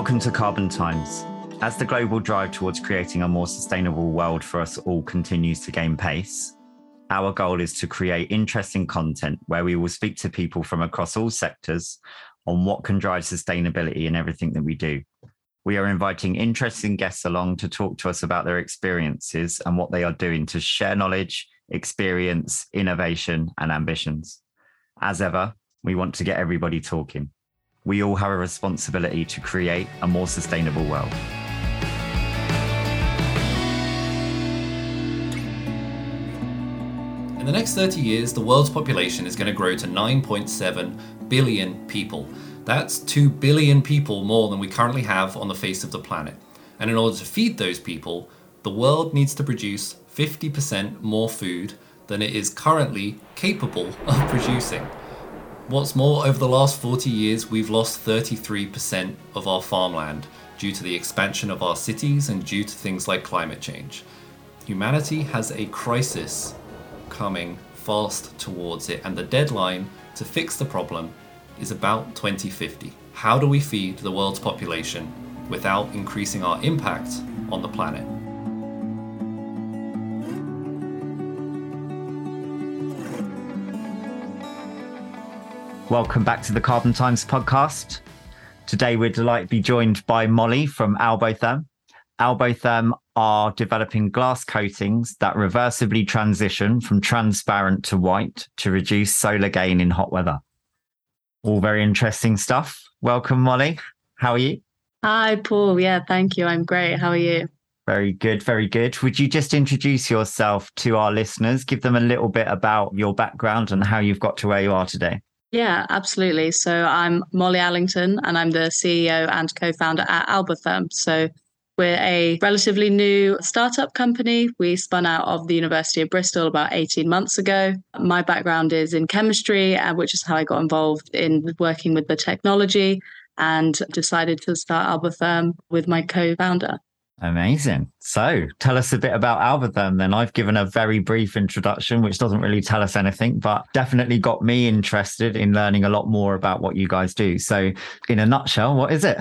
Welcome to Carbon Times. As the global drive towards creating a more sustainable world for us all continues to gain pace, our goal is to create interesting content where we will speak to people from across all sectors on what can drive sustainability in everything that we do. We are inviting interesting guests along to talk to us about their experiences and what they are doing to share knowledge, experience, innovation, and ambitions. As ever, we want to get everybody talking. We all have a responsibility to create a more sustainable world. In the next 30 years, the world's population is going to grow to 9.7 billion people. That's 2 billion people more than we currently have on the face of the planet. And in order to feed those people, the world needs to produce 50% more food than it is currently capable of producing. What's more, over the last 40 years, we've lost 33% of our farmland due to the expansion of our cities and due to things like climate change. Humanity has a crisis coming fast towards it, and the deadline to fix the problem is about 2050. How do we feed the world's population without increasing our impact on the planet? Welcome back to the Carbon Times podcast. Today, we're delighted to be joined by Molly from Albotherm. Albotherm are developing glass coatings that reversibly transition from transparent to white to reduce solar gain in hot weather. All very interesting stuff. Welcome, Molly. How are you? Hi, Paul. Yeah, thank you. I'm great. How are you? Very good, very good. Would you just introduce yourself to our listeners? Give them a little bit about your background and how you've got to where you are today. Yeah, absolutely. So I'm Molly Allington and I'm the CEO and co founder at Albotherm. So we're a relatively new startup company. We spun out of the University of Bristol about 18 months ago. My background is in chemistry, uh, which is how I got involved in working with the technology and decided to start Albotherm with my co founder. Amazing. So tell us a bit about Albotherm then. I've given a very brief introduction, which doesn't really tell us anything, but definitely got me interested in learning a lot more about what you guys do. So, in a nutshell, what is it?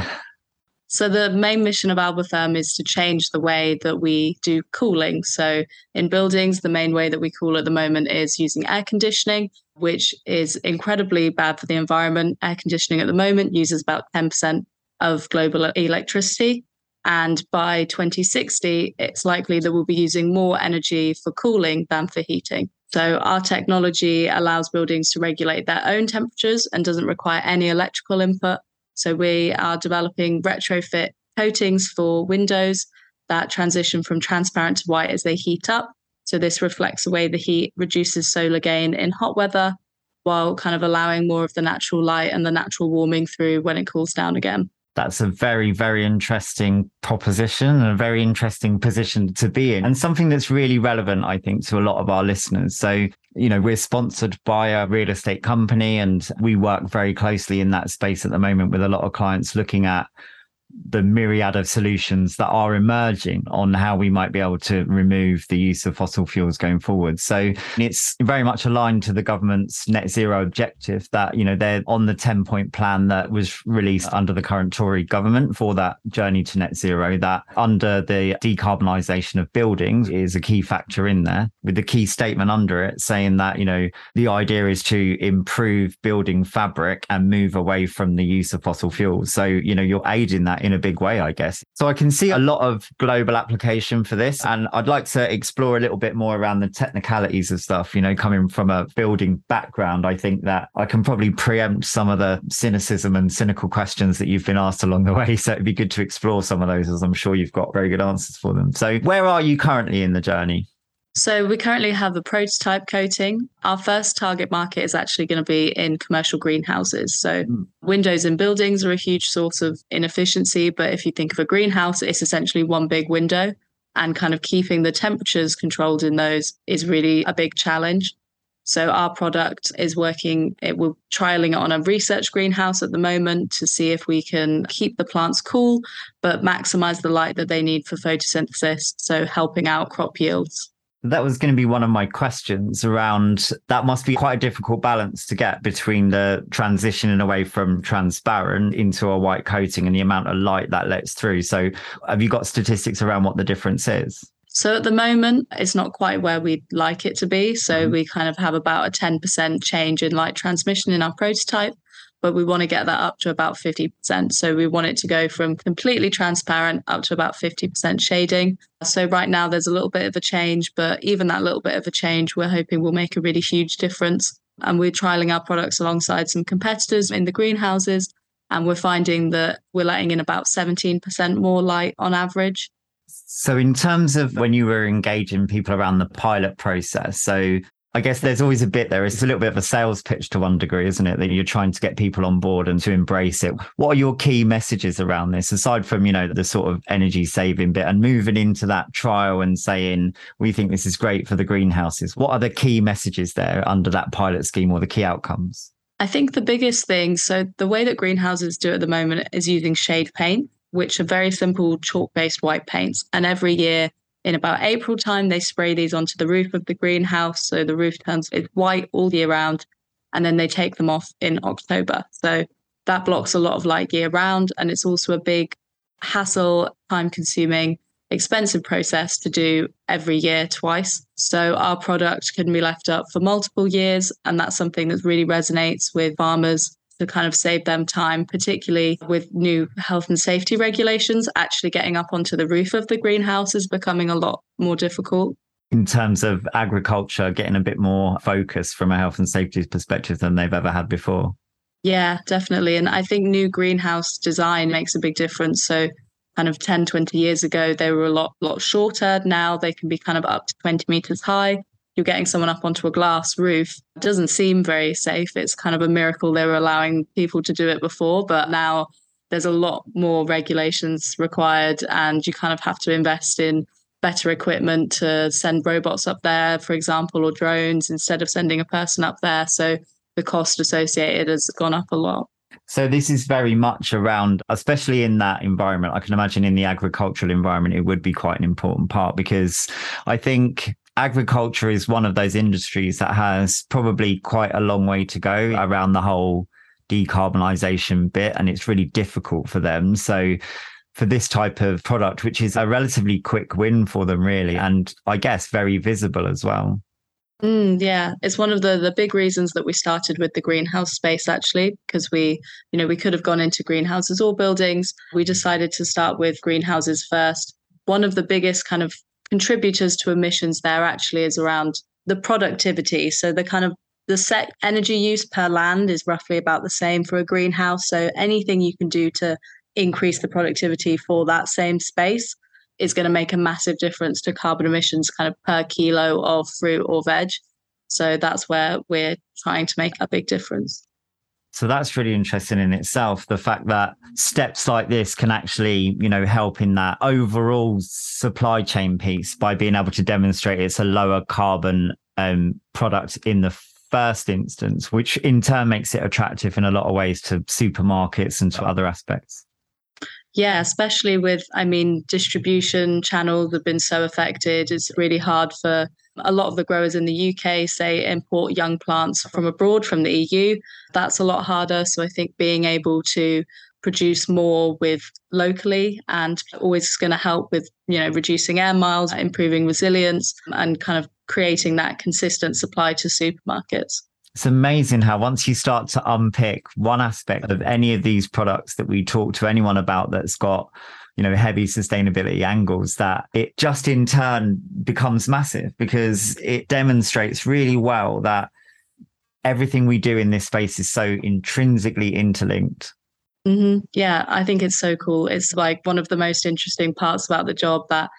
So the main mission of Albotherm is to change the way that we do cooling. So in buildings, the main way that we cool at the moment is using air conditioning, which is incredibly bad for the environment. Air conditioning at the moment uses about 10% of global electricity. And by 2060, it's likely that we'll be using more energy for cooling than for heating. So our technology allows buildings to regulate their own temperatures and doesn't require any electrical input. So we are developing retrofit coatings for windows that transition from transparent to white as they heat up. So this reflects the way the heat reduces solar gain in hot weather while kind of allowing more of the natural light and the natural warming through when it cools down again that's a very, very interesting proposition and a very interesting position to be in, and something that's really relevant, I think, to a lot of our listeners. So, you know, we're sponsored by a real estate company, and we work very closely in that space at the moment with a lot of clients looking at the myriad of solutions that are emerging on how we might be able to remove the use of fossil fuels going forward. So it's very much aligned to the government's net zero objective that, you know, they're on the 10 point plan that was released under the current Tory government for that journey to net zero, that under the decarbonisation of buildings is a key factor in there with the key statement under it saying that, you know, the idea is to improve building fabric and move away from the use of fossil fuels. So, you know, you're aiding that in a big way, I guess. So I can see a lot of global application for this. And I'd like to explore a little bit more around the technicalities of stuff. You know, coming from a building background, I think that I can probably preempt some of the cynicism and cynical questions that you've been asked along the way. So it'd be good to explore some of those, as I'm sure you've got very good answers for them. So where are you currently in the journey? So we currently have a prototype coating. Our first target market is actually going to be in commercial greenhouses. So mm. windows in buildings are a huge source of inefficiency, but if you think of a greenhouse, it's essentially one big window and kind of keeping the temperatures controlled in those is really a big challenge. So our product is working, it will trialing it on a research greenhouse at the moment to see if we can keep the plants cool, but maximize the light that they need for photosynthesis. So helping out crop yields. That was going to be one of my questions around that must be quite a difficult balance to get between the transitioning away from transparent into a white coating and the amount of light that lets through. So have you got statistics around what the difference is? So at the moment, it's not quite where we'd like it to be. So mm-hmm. we kind of have about a 10% change in light transmission in our prototype but we want to get that up to about 50%. So we want it to go from completely transparent up to about 50% shading. So right now there's a little bit of a change, but even that little bit of a change, we're hoping will make a really huge difference. And we're trialing our products alongside some competitors in the greenhouses. And we're finding that we're letting in about 17% more light on average. So, in terms of when you were engaging people around the pilot process, so I guess there's always a bit there. It's a little bit of a sales pitch to one degree, isn't it? That you're trying to get people on board and to embrace it. What are your key messages around this, aside from, you know, the sort of energy saving bit and moving into that trial and saying, we think this is great for the greenhouses? What are the key messages there under that pilot scheme or the key outcomes? I think the biggest thing, so the way that greenhouses do at the moment is using shade paint, which are very simple chalk based white paints. And every year in about April time, they spray these onto the roof of the greenhouse. So the roof turns it's white all year round. And then they take them off in October. So that blocks a lot of light year round. And it's also a big hassle, time consuming, expensive process to do every year twice. So our product can be left up for multiple years. And that's something that really resonates with farmers to kind of save them time, particularly with new health and safety regulations. Actually, getting up onto the roof of the greenhouse is becoming a lot more difficult. In terms of agriculture, getting a bit more focus from a health and safety perspective than they've ever had before. Yeah, definitely. And I think new greenhouse design makes a big difference. So, kind of 10, 20 years ago, they were a lot, lot shorter. Now they can be kind of up to 20 meters high you're getting someone up onto a glass roof it doesn't seem very safe. It's kind of a miracle they were allowing people to do it before, but now there's a lot more regulations required, and you kind of have to invest in better equipment to send robots up there, for example, or drones instead of sending a person up there. So the cost associated has gone up a lot. So this is very much around, especially in that environment. I can imagine in the agricultural environment, it would be quite an important part because I think agriculture is one of those industries that has probably quite a long way to go around the whole decarbonisation bit, and it's really difficult for them. So for this type of product, which is a relatively quick win for them, really, and I guess very visible as well. Mm, yeah, it's one of the the big reasons that we started with the greenhouse space actually, because we, you know, we could have gone into greenhouses or buildings. We decided to start with greenhouses first. One of the biggest kind of contributors to emissions there actually is around the productivity. So the kind of the set energy use per land is roughly about the same for a greenhouse. So anything you can do to increase the productivity for that same space is going to make a massive difference to carbon emissions kind of per kilo of fruit or veg. So that's where we're trying to make a big difference. So that's really interesting in itself. The fact that steps like this can actually, you know, help in that overall supply chain piece by being able to demonstrate it's a lower carbon um, product in the first instance, which in turn makes it attractive in a lot of ways to supermarkets and to other aspects. Yeah, especially with, I mean, distribution channels have been so affected. It's really hard for a lot of the growers in the UK say import young plants from abroad, from the EU. That's a lot harder. So I think being able to produce more with locally and always going to help with you know reducing air miles improving resilience and kind of creating that consistent supply to supermarkets it's amazing how once you start to unpick one aspect of any of these products that we talk to anyone about that's got you know heavy sustainability angles that it just in turn becomes massive because it demonstrates really well that everything we do in this space is so intrinsically interlinked mm-hmm. yeah i think it's so cool it's like one of the most interesting parts about the job that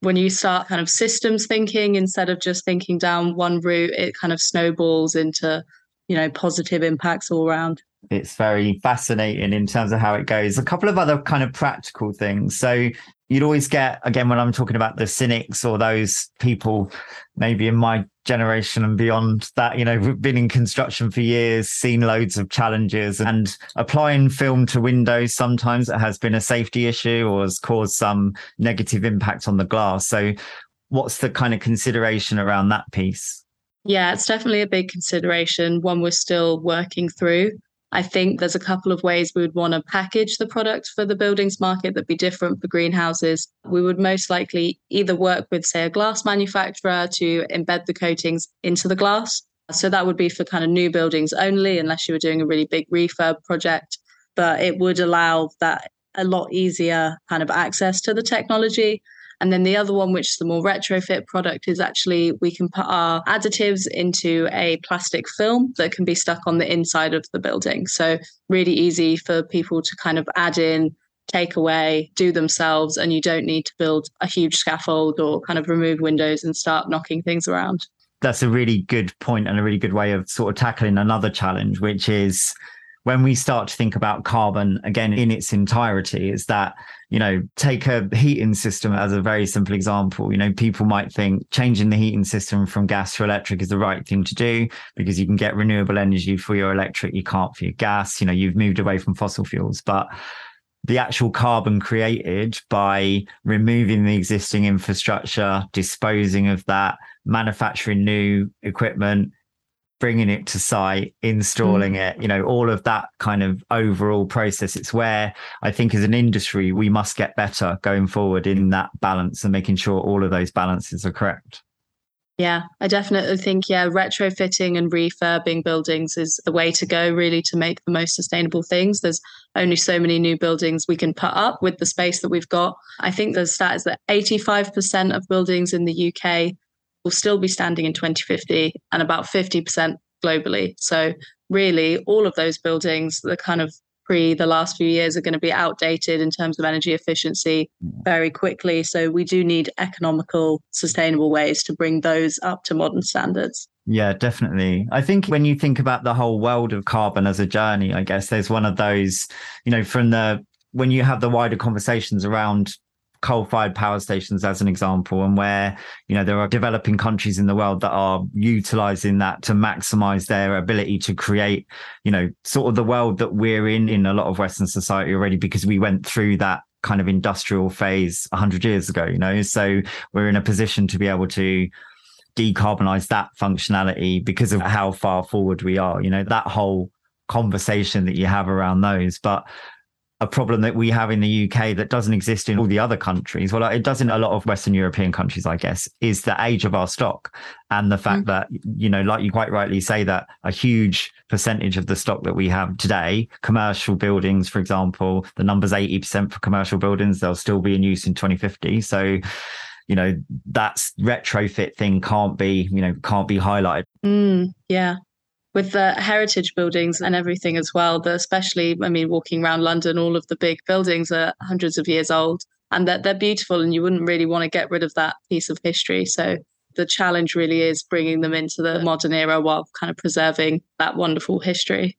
when you start kind of systems thinking instead of just thinking down one route it kind of snowballs into you know positive impacts all around it's very fascinating in terms of how it goes. A couple of other kind of practical things. So you'd always get, again, when I'm talking about the cynics or those people maybe in my generation and beyond that, you know, we've been in construction for years, seen loads of challenges and applying film to windows sometimes it has been a safety issue or has caused some negative impact on the glass. So what's the kind of consideration around that piece? Yeah, it's definitely a big consideration, one we're still working through. I think there's a couple of ways we would want to package the product for the buildings market that'd be different for greenhouses. We would most likely either work with, say, a glass manufacturer to embed the coatings into the glass. So that would be for kind of new buildings only, unless you were doing a really big refurb project. But it would allow that a lot easier kind of access to the technology. And then the other one, which is the more retrofit product, is actually we can put our additives into a plastic film that can be stuck on the inside of the building. So, really easy for people to kind of add in, take away, do themselves, and you don't need to build a huge scaffold or kind of remove windows and start knocking things around. That's a really good point and a really good way of sort of tackling another challenge, which is when we start to think about carbon again in its entirety is that you know take a heating system as a very simple example. You know people might think changing the heating system from gas to electric is the right thing to do because you can get renewable energy for your electric you can't for your gas. You know you've moved away from fossil fuels. But the actual carbon created by removing the existing infrastructure disposing of that manufacturing new equipment bringing it to site, installing mm. it, you know, all of that kind of overall process. It's where I think as an industry, we must get better going forward in that balance and making sure all of those balances are correct. Yeah, I definitely think, yeah, retrofitting and refurbing buildings is the way to go, really, to make the most sustainable things. There's only so many new buildings we can put up with the space that we've got. I think the stat is that 85% of buildings in the UK will still be standing in 2050 and about 50% globally. So, really, all of those buildings, the kind of pre the last few years, are going to be outdated in terms of energy efficiency mm. very quickly. So, we do need economical, sustainable ways to bring those up to modern standards. Yeah, definitely. I think when you think about the whole world of carbon as a journey, I guess there's one of those, you know, from the when you have the wider conversations around coal-fired power stations as an example and where you know there are developing countries in the world that are utilizing that to maximize their ability to create you know sort of the world that we're in in a lot of western society already because we went through that kind of industrial phase 100 years ago you know? So we're in a position to be able to decarbonize that functionality because of how far forward we are you know? That whole conversation that you have around those. But a problem that we have in the UK that doesn't exist in all the other countries. Well, it does in a lot of Western European countries, I guess, is the age of our stock and the fact mm. that, you know, like you quite rightly say, that a huge percentage of the stock that we have today, commercial buildings, for example, the number's 80% for commercial buildings, they'll still be in use in 2050. So, you know, that's retrofit thing can't be, you know, can't be highlighted. Mm, yeah with the heritage buildings and everything as well. That especially, I mean, walking around London, all of the big buildings are hundreds of years old and that they're beautiful, and you wouldn't really want to get rid of that piece of history. So the challenge really is bringing them into the modern era while kind of preserving that wonderful history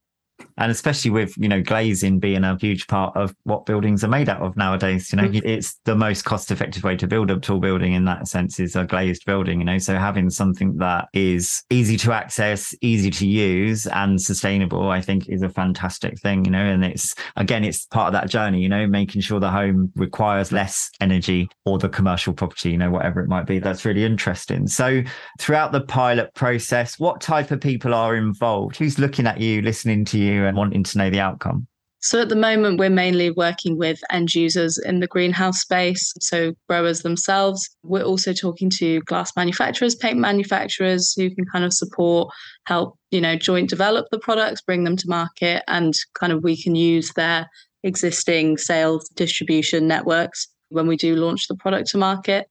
and especially with you know glazing being a huge part of what buildings are made out of nowadays you know mm-hmm. it's the most cost effective way to build a tall building in that sense is a glazed building you know. So having something that is easy to access easy to use and sustainable i think is a fantastic thing you know. And it's again it's part of that journey you know making sure the home requires less energy or the commercial property you know whatever it might be that's really interesting. So throughout the pilot process what type of people are involved? Who's looking at you listening to you you and wanting to know the outcome? So at the moment, we're mainly working with end users in the greenhouse space, so growers themselves. We're also talking to glass manufacturers, paint manufacturers who can kind of support, help, you know, joint develop the products, bring them to market, and kind of we can use their existing sales distribution networks when we do launch the product to market.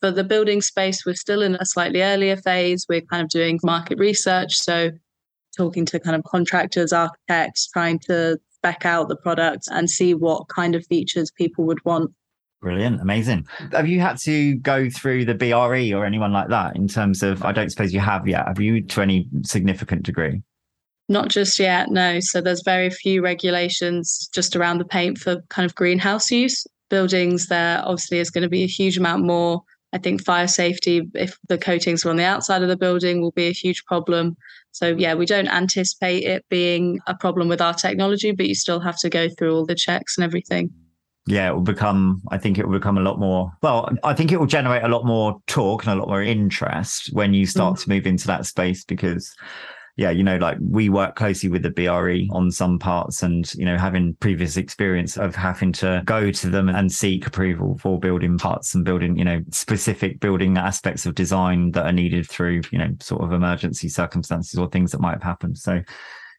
For the building space, we're still in a slightly earlier phase. We're kind of doing market research. So talking to kind of contractors, architects, trying to spec out the products and see what kind of features people would want. Brilliant, amazing. Have you had to go through the BRE or anyone like that in terms of? I don't suppose you have yet. Have you to any significant degree? Not just yet, no. So there's very few regulations just around the paint for kind of greenhouse use. Buildings there obviously is going to be a huge amount more. I think fire safety, if the coatings are on the outside of the building, will be a huge problem. So, yeah, we don't anticipate it being a problem with our technology, but you still have to go through all the checks and everything. yeah, it will become, I think it will become a lot more, well, I think it will generate a lot more talk and a lot more interest when you start mm. to move into that space because yeah, you know, like we work closely with the BRE on some parts and, you know, having previous experience of having to go to them and seek approval for building parts and building, you know, specific building aspects of design that are needed through, you know, sort of emergency circumstances or things that might have happened. So,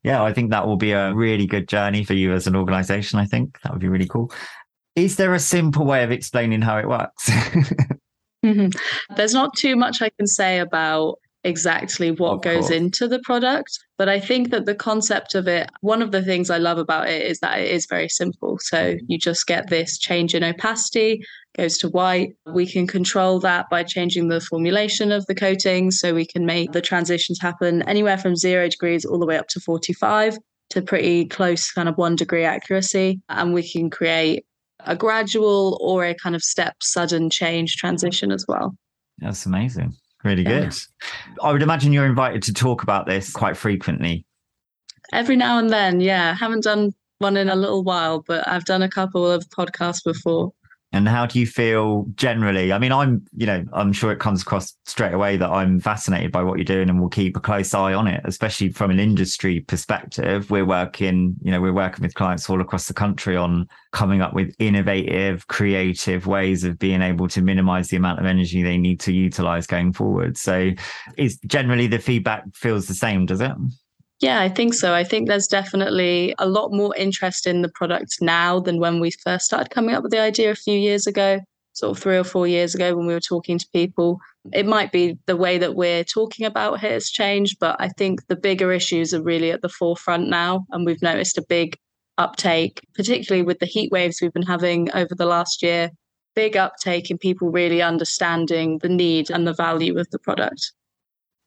yeah, I think that will be a really good journey for you as an organization. I think that would be really cool. Is there a simple way of explaining how it works? mm-hmm. There's not too much I can say about exactly what goes into the product. But I think that the concept of it, one of the things I love about it is that it is very simple. So mm-hmm. you just get this change in opacity, goes to white. We can control that by changing the formulation of the coating. So we can make the transitions happen anywhere from zero degrees all the way up to 45 to pretty close kind of one degree accuracy. And we can create a gradual or a kind of step sudden change transition as well. That's amazing. Really good. I would imagine you're invited to talk about this quite frequently. Every now and then, yeah. Haven't done one in a little while, but I've done a couple of podcasts before. And how do you feel generally? I mean, I'm, you know, I'm sure it comes across straight away that I'm fascinated by what you're doing and we'll keep a close eye on it, especially from an industry perspective. We're working, you know, we're working with clients all across the country on coming up with innovative, creative ways of being able to minimize the amount of energy they need to utilize going forward. So is generally the feedback feels the same, does it? Yeah, I think so. I think there's definitely a lot more interest in the product now than when we first started coming up with the idea a few years ago, sort of three or four years ago when we were talking to people. It might be the way that we're talking about it has changed, but I think the bigger issues are really at the forefront now. And we've noticed a big uptake, particularly with the heat waves we've been having over the last year. Big uptake in people really understanding the need and the value of the product.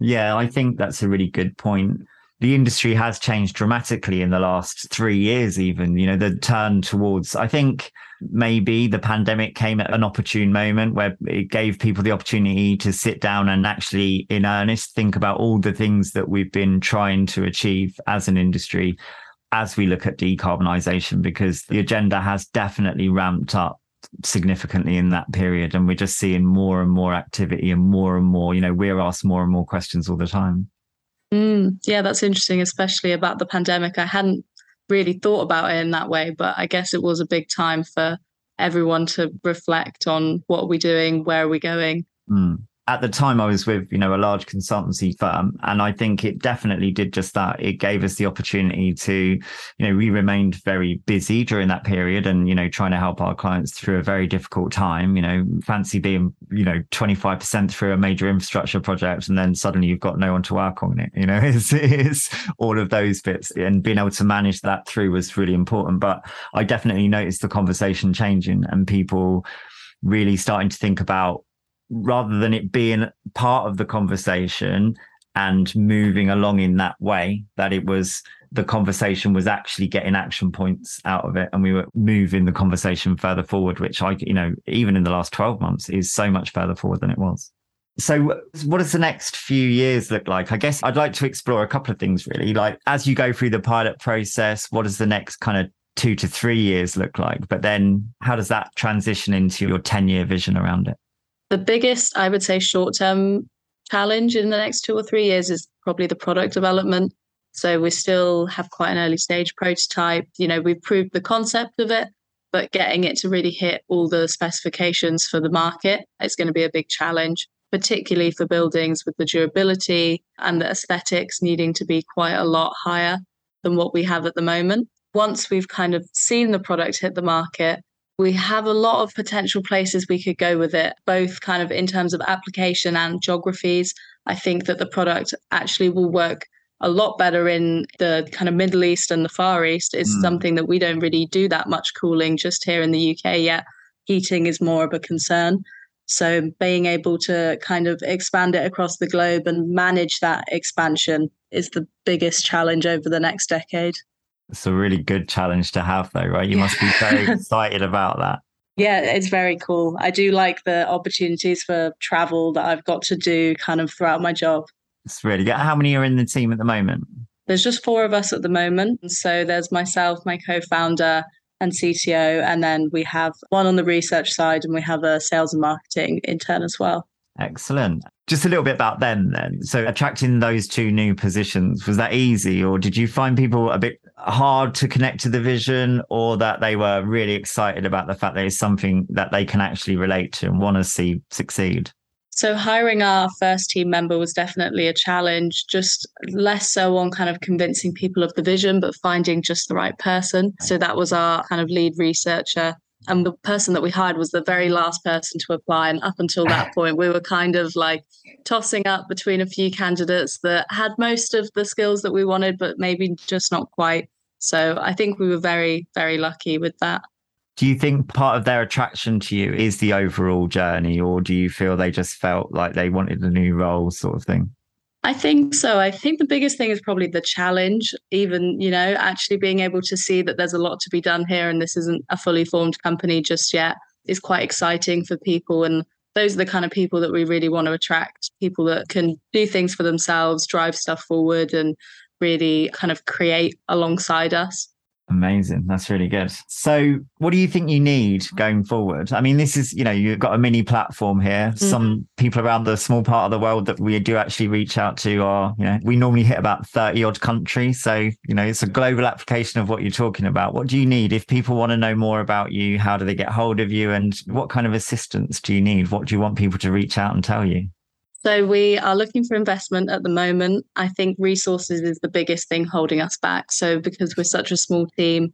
Yeah, I think that's a really good point the industry has changed dramatically in the last three years, even, you know, the turn towards, I think maybe the pandemic came at an opportune moment where it gave people the opportunity to sit down and actually, in earnest, think about all the things that we've been trying to achieve as an industry as we look at decarbonisation, because the agenda has definitely ramped up significantly in that period. And we're just seeing more and more activity and more and more, you know, we're asked more and more questions all the time. Mm, yeah, that's interesting, especially about the pandemic. I hadn't really thought about it in that way, but I guess it was a big time for everyone to reflect on what we're we doing, where are we going. Mm at the time I was with, you know, a large consultancy firm. And I think it definitely did just that. It gave us the opportunity to, you know, we remained very busy during that period and, you know, trying to help our clients through a very difficult time, you know, fancy being, you know, 25% through a major infrastructure project and then suddenly you've got no one to work on it, you know, it's, it's all of those bits and being able to manage that through was really important. But I definitely noticed the conversation changing and people really starting to think about rather than it being part of the conversation and moving along in that way, that it was the conversation was actually getting action points out of it and we were moving the conversation further forward, which I, you know, even in the last 12 months is so much further forward than it was. So, what does the next few years look like? I guess I'd like to explore a couple of things really. Like, as you go through the pilot process, what does the next kind of two to three years look like? But then, how does that transition into your 10 year vision around it? The biggest, I would say, short term challenge in the next two or three years is probably the product development. So we still have quite an early stage prototype. You know, we've proved the concept of it, but getting it to really hit all the specifications for the market is going to be a big challenge, particularly for buildings with the durability and the aesthetics needing to be quite a lot higher than what we have at the moment. Once we've kind of seen the product hit the market, we have a lot of potential places we could go with it, both kind of in terms of application and geographies. I think that the product actually will work a lot better in the kind of Middle East and the Far East. It's mm. something that we don't really do that much cooling just here in the UK yet. Heating is more of a concern. So being able to kind of expand it across the globe and manage that expansion is the biggest challenge over the next decade. It's a really good challenge to have, though, right? You yeah. must be very excited about that. Yeah, it's very cool. I do like the opportunities for travel that I've got to do kind of throughout my job. It's really good. How many are in the team at the moment? There's just four of us at the moment. So there's myself, my co founder, and CTO. And then we have one on the research side and we have a sales and marketing intern as well. Excellent. Just a little bit about them then. So attracting those two new positions, was that easy or did you find people a bit hard to connect to the vision or that they were really excited about the fact that it's something that they can actually relate to and want to see succeed? So hiring our first team member was definitely a challenge, just less so on kind of convincing people of the vision, but finding just the right person. So that was our kind of lead researcher. And the person that we hired was the very last person to apply. And up until that point, we were kind of like tossing up between a few candidates that had most of the skills that we wanted, but maybe just not quite. So I think we were very, very lucky with that. Do you think part of their attraction to you is the overall journey, or do you feel they just felt like they wanted a new role, sort of thing? I think so. I think the biggest thing is probably the challenge, even, you know, actually being able to see that there's a lot to be done here and this isn't a fully formed company just yet is quite exciting for people. And those are the kind of people that we really want to attract people that can do things for themselves, drive stuff forward, and really kind of create alongside us. Amazing. That's really good. So, what do you think you need going forward? I mean, this is, you know, you've got a mini platform here. Mm-hmm. Some people around the small part of the world that we do actually reach out to are, you know, we normally hit about 30 odd countries. So, you know, it's a global application of what you're talking about. What do you need? If people want to know more about you, how do they get hold of you? And what kind of assistance do you need? What do you want people to reach out and tell you? So we are looking for investment at the moment. I think resources is the biggest thing holding us back. So because we're such a small team,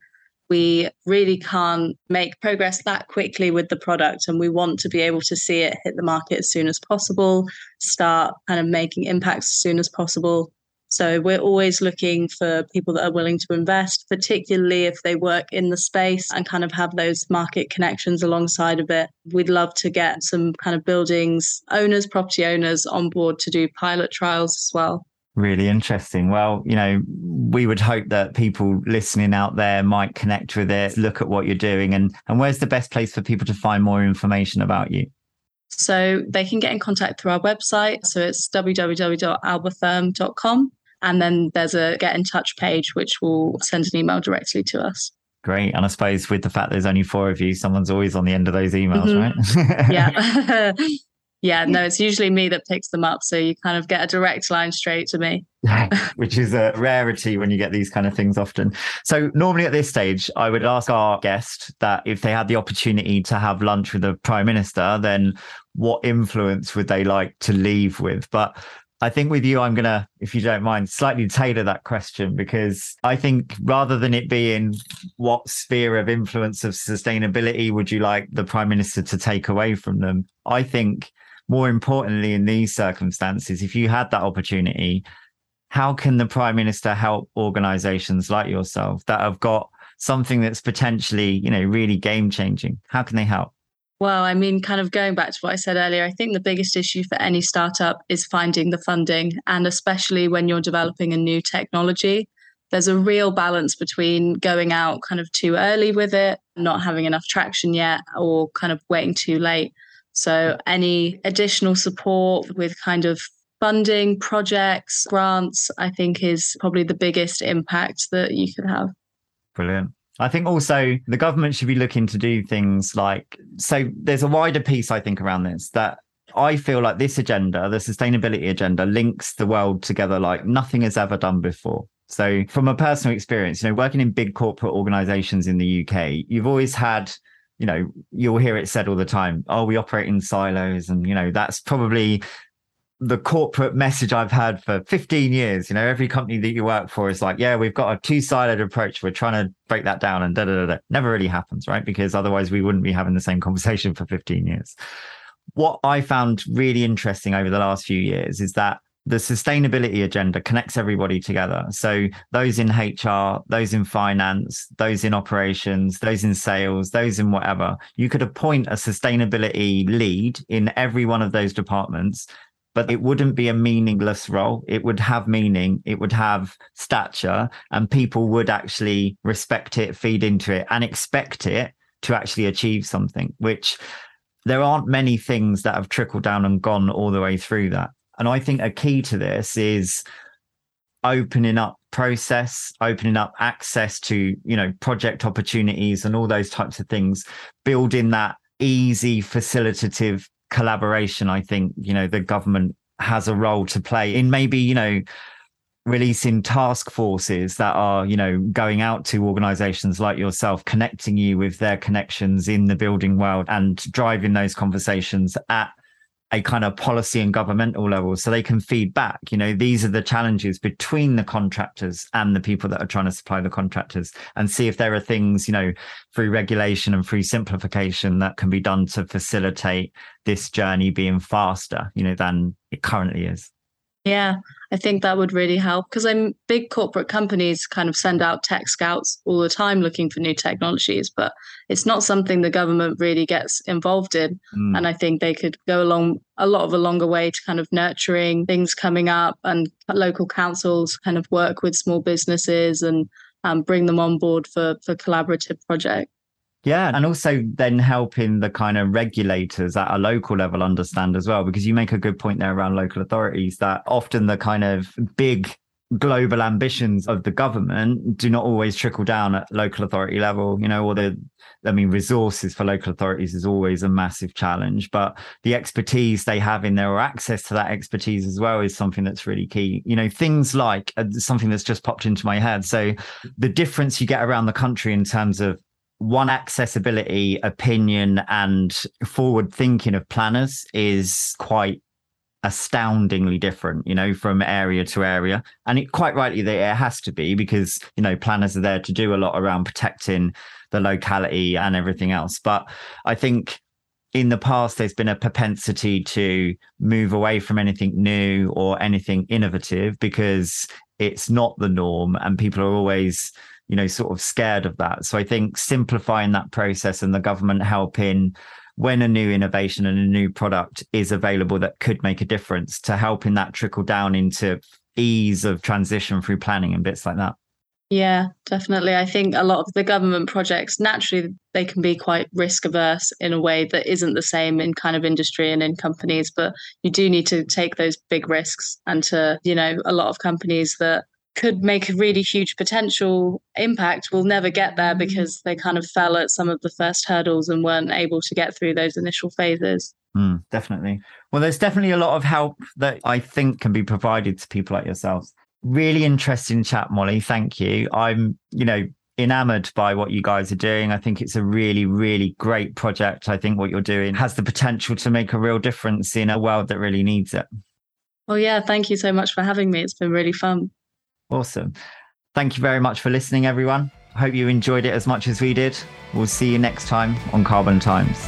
we really can't make progress that quickly with the product and we want to be able to see it hit the market as soon as possible, start kind of making impacts as soon as possible. So we're always looking for people that are willing to invest, particularly if they work in the space and kind of have those market connections alongside of it. We'd love to get some kind of buildings owners, property owners on board to do pilot trials as well. Really interesting. Well, you know, we would hope that people listening out there might connect with it, look at what you're doing, and and where's the best place for people to find more information about you? So they can get in contact through our website. So it's www.albotherm.com. And then there's a get in touch page, which will send an email directly to us. Great. And I suppose with the fact there's only four of you, someone's always on the end of those emails, mm-hmm. right? yeah. yeah. No, it's usually me that picks them up. So you kind of get a direct line straight to me. Which is a rarity when you get these kind of things often. So normally at this stage, I would ask our guest that if they had the opportunity to have lunch with the prime minister, then what influence would they like to leave with? But I think with you, I'm going to, if you don't mind, slightly tailor that question because I think rather than it being what sphere of influence of sustainability would you like the prime minister to take away from them, I think more importantly in these circumstances, if you had that opportunity, how can the prime minister help organizations like yourself that have got something that's potentially, you know, really game changing? How can they help? Well, I mean, kind of going back to what I said earlier, I think the biggest issue for any startup is finding the funding. And especially when you're developing a new technology, there's a real balance between going out kind of too early with it, not having enough traction yet, or kind of waiting too late. So, any additional support with kind of funding, projects, grants, I think is probably the biggest impact that you could have. Brilliant. I think also the government should be looking to do things like so there's a wider piece I think around this that I feel like this agenda, the sustainability agenda, links the world together like nothing has ever done before. So from a personal experience, you know, working in big corporate organizations in the UK, you've always had, you know, you'll hear it said all the time, oh, we operate in silos. And, you know, that's probably the corporate message I've had for 15 years. You know, every company that you work for is like, yeah, we've got a two sided approach. We're trying to break that down and da da da. Never really happens, right? Because otherwise we wouldn't be having the same conversation for 15 years. What I found really interesting over the last few years is that the sustainability agenda connects everybody together. So those in HR, those in finance, those in operations, those in sales, those in whatever, you could appoint a sustainability lead in every one of those departments but it wouldn't be a meaningless role. It would have meaning, it would have stature, and people would actually respect it, feed into it, and expect it to actually achieve something, which there aren't many things that have trickled down and gone all the way through that. And I think a key to this is opening up process, opening up access to, you know, project opportunities and all those types of things, building that easy facilitative collaboration. I think, you know, the government has a role to play in maybe, you know, releasing task forces that are you know going out to organizations like yourself connecting you with their connections in the building world and driving those conversations at a kind of policy and governmental level so they can feed back. You know these are the challenges between the contractors and the people that are trying to supply the contractors and see if there are things you know through regulation and through simplification that can be done to facilitate this journey being faster you know than it currently is. Yeah, I think that would really help because I'm big corporate companies kind of send out tech scouts all the time looking for new technologies, but it's not something the government really gets involved in. Mm. And I think they could go along a lot of a longer way to kind of nurturing things coming up and local councils kind of work with small businesses and um, bring them on board for for collaborative projects. Yeah. And also then helping the kind of regulators at a local level understand as well, because you make a good point there around local authorities that often the kind of big global ambitions of the government do not always trickle down at local authority level, you know, or the, I mean, resources for local authorities is always a massive challenge, but the expertise they have in there or access to that expertise as well is something that's really key. You know, things like uh, something that's just popped into my head. So the difference you get around the country in terms of one accessibility opinion and forward thinking of planners is quite astoundingly different you know from area to area. And it quite rightly that it has to be because you know planners are there to do a lot around protecting the locality and everything else. But i think in the past there's been a propensity to move away from anything new or anything innovative because it's not the norm and people are always you know, sort of scared of that. So I think simplifying that process and the government helping when a new innovation and a new product is available that could make a difference to helping that trickle down into ease of transition through planning and bits like that. Yeah, definitely. I think a lot of the government projects naturally they can be quite risk averse in a way that isn't the same in kind of industry and in companies, but you do need to take those big risks and to, you know, a lot of companies that could make a really huge potential impact will never get there mm. because they kind of fell at some of the first hurdles and weren't able to get through those initial phases. Mm, definitely. Well, there's definitely a lot of help that I think can be provided to people like yourselves. Really interesting chat, Molly. Thank you. I'm, you know, enamored by what you guys are doing. I think it's a really, really great project. I think what you're doing has the potential to make a real difference in a world that really needs it. Well, yeah, thank you so much for having me. It's been really fun. Awesome. Thank you very much for listening, everyone. I hope you enjoyed it as much as we did. We'll see you next time on Carbon Times.